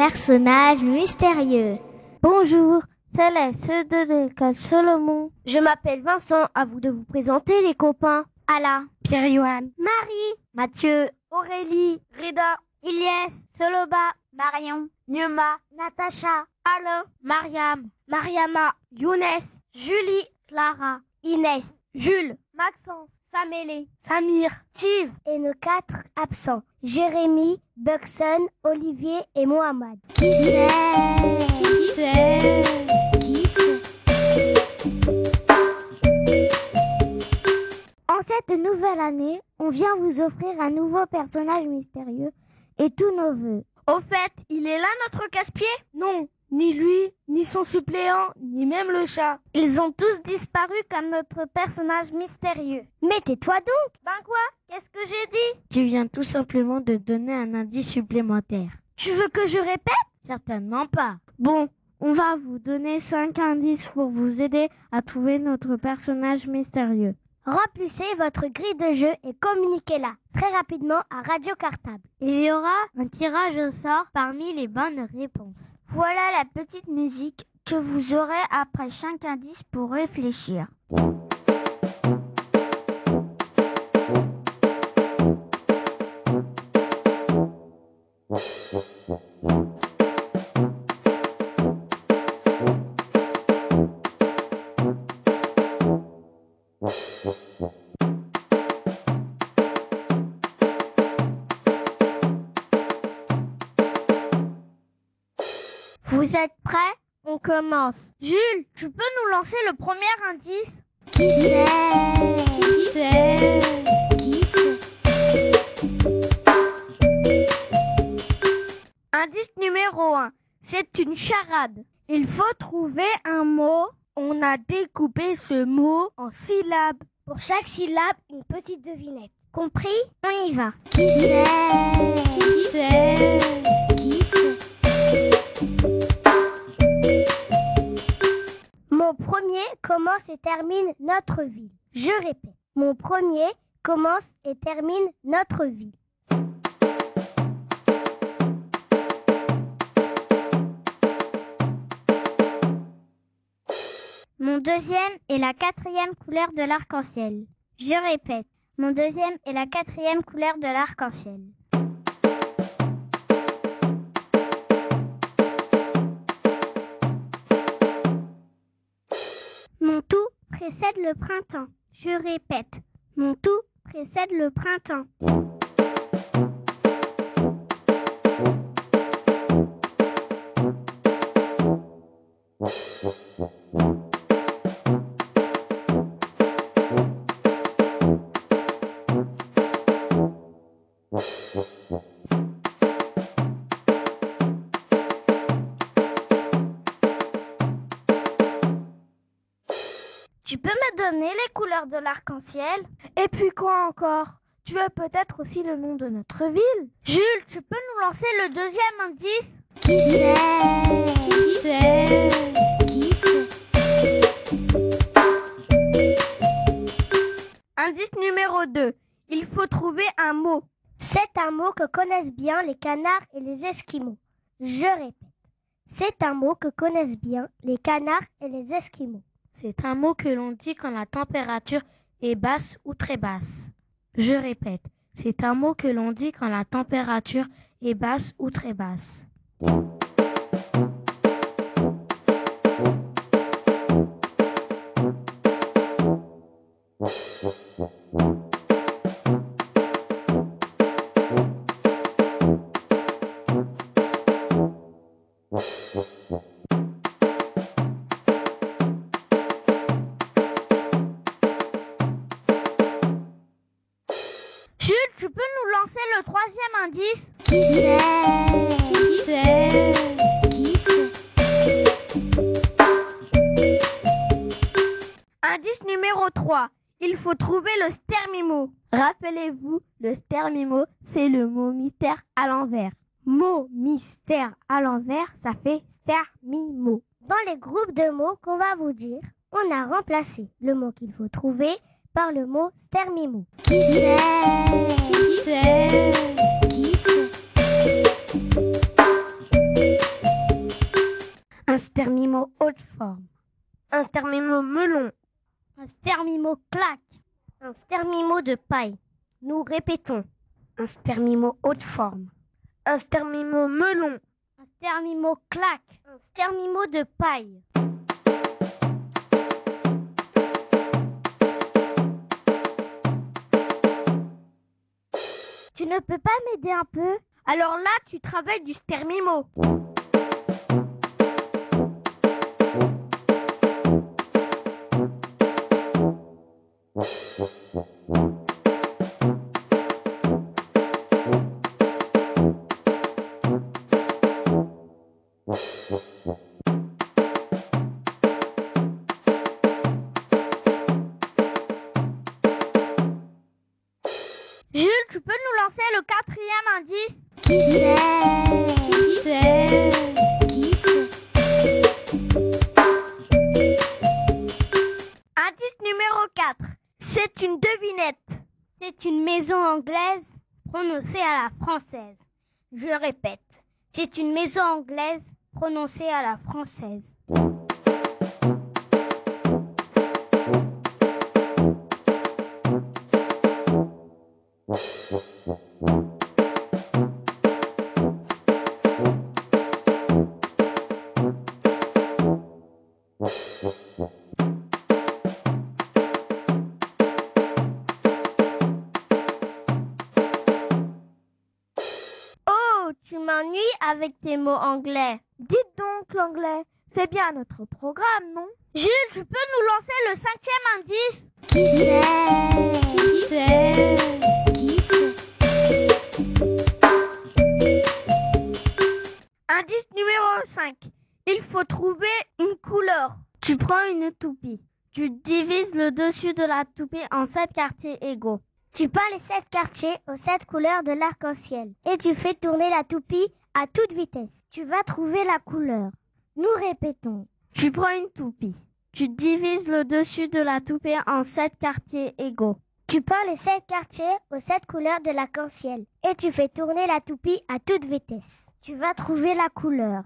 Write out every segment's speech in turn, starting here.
personnage mystérieux. Bonjour, c'est la ceux de l'école Solomon. Je m'appelle Vincent, à vous de vous présenter les copains. Alain, Pierre-Yoann, Marie, Mathieu, Aurélie, Reda, Ilyes, Soloba, Marion, Niema, Natacha, Alain, Mariam, Mariama, Younes, Julie, Clara, Inès, Jules, Maxence, Samélé, Samir, Steve et nos quatre absents. Jérémy, Buxton, Olivier et Mohamed. Qui c'est Qui c'est Qui c'est En cette nouvelle année, on vient vous offrir un nouveau personnage mystérieux et tous nos vœux. Au fait, il est là notre casse-pied? Non, ni lui, ni son suppléant, ni même le chat. Ils ont tous disparu comme notre personnage mystérieux. Mais tais-toi donc Ben quoi? Qu'est-ce que j'ai dit? Tu viens tout simplement de donner un indice supplémentaire. Tu veux que je répète? Certainement pas. Bon, on va vous donner 5 indices pour vous aider à trouver notre personnage mystérieux. Remplissez votre grille de jeu et communiquez-la très rapidement à Radio Cartable. Il y aura un tirage au sort parmi les bonnes réponses. Voilà la petite musique que vous aurez après chaque indice pour réfléchir. Vous êtes prêts? On commence. Jules, tu peux nous lancer le premier indice? Qui c'est? Qui c'est? Qui c'est? Indice numéro 1. C'est une charade. Il faut trouver un mot. On a découpé ce mot en syllabes. Pour chaque syllabe, une petite devinette. Compris? On y va. Qui c'est? Qui c'est? Mon premier commence et termine notre ville. Je répète. Mon premier commence et termine notre ville. Mon deuxième est la quatrième couleur de l'arc-en-ciel. Je répète. Mon deuxième est la quatrième couleur de l'arc-en-ciel. Précède le printemps. Je répète. Mon tout précède le printemps. Tu peux me donner les couleurs de l'arc-en-ciel? Et puis quoi encore? Tu veux peut-être aussi le nom de notre ville? Jules, tu peux nous lancer le deuxième indice? Qui c'est Qui c'est Qui c'est Indice numéro 2. Il faut trouver un mot. C'est un mot que connaissent bien les canards et les esquimaux. Je répète. C'est un mot que connaissent bien les canards et les esquimaux. C'est un mot que l'on dit quand la température est basse ou très basse. Je répète, c'est un mot que l'on dit quand la température est basse ou très basse. Numéro 3. Il faut trouver le stermimo. Rappelez-vous, le stermimo, c'est le mot mystère à l'envers. Mot mystère à l'envers, ça fait stermimo. Dans les groupes de mots qu'on va vous dire, on a remplacé le mot qu'il faut trouver par le mot stermimo. Qui c'est Qui c'est Qui c'est Un stermimo haute forme. Un stermimo melon. Un stermimo claque. Un stermimo de paille. Nous répétons. Un stermimo haute forme. Un stermimo melon. Un stermimo claque. Un stermimo de paille. Tu ne peux pas m'aider un peu? Alors là, tu travailles du stermimo. Le quatrième indice Qui c'est Qui c'est Qui c'est Indice numéro 4. C'est une devinette. C'est une maison anglaise prononcée à la française. Je répète. C'est une maison anglaise prononcée à la française. Anglais. Dites donc l'anglais. C'est bien notre programme, non? Jules, tu peux nous lancer le cinquième indice? Qui c'est Qui c'est Qui c'est Indice numéro 5. Il faut trouver une couleur. Tu prends une toupie. Tu divises le dessus de la toupie en sept quartiers égaux. Tu peins les sept quartiers aux sept couleurs de l'arc-en-ciel et tu fais tourner la toupie à toute vitesse. Tu vas trouver la couleur. Nous répétons. Tu prends une toupie. Tu divises le dessus de la toupie en sept quartiers égaux. Tu peins les sept quartiers aux sept couleurs de l'arc-en-ciel et tu fais tourner la toupie à toute vitesse. Tu vas trouver la couleur.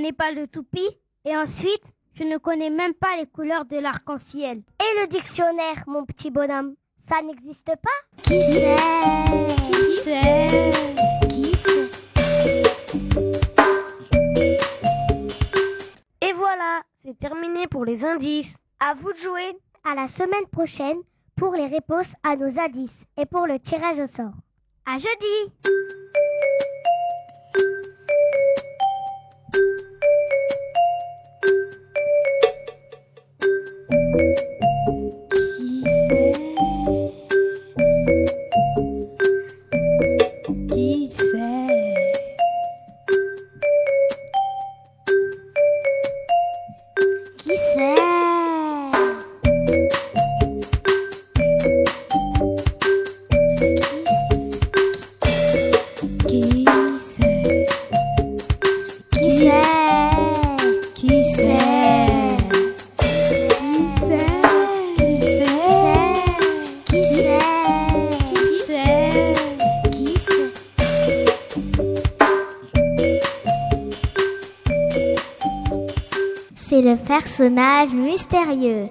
N'ai pas de toupie et ensuite, je ne connais même pas les couleurs de l'arc-en-ciel. Et le dictionnaire, mon petit bonhomme, ça n'existe pas? Qui Qui c'est c'est Qui c'est Et voilà, c'est terminé pour les indices. À vous de jouer. À la semaine prochaine pour les réponses à nos indices et pour le tirage au sort. À jeudi personnage mystérieux.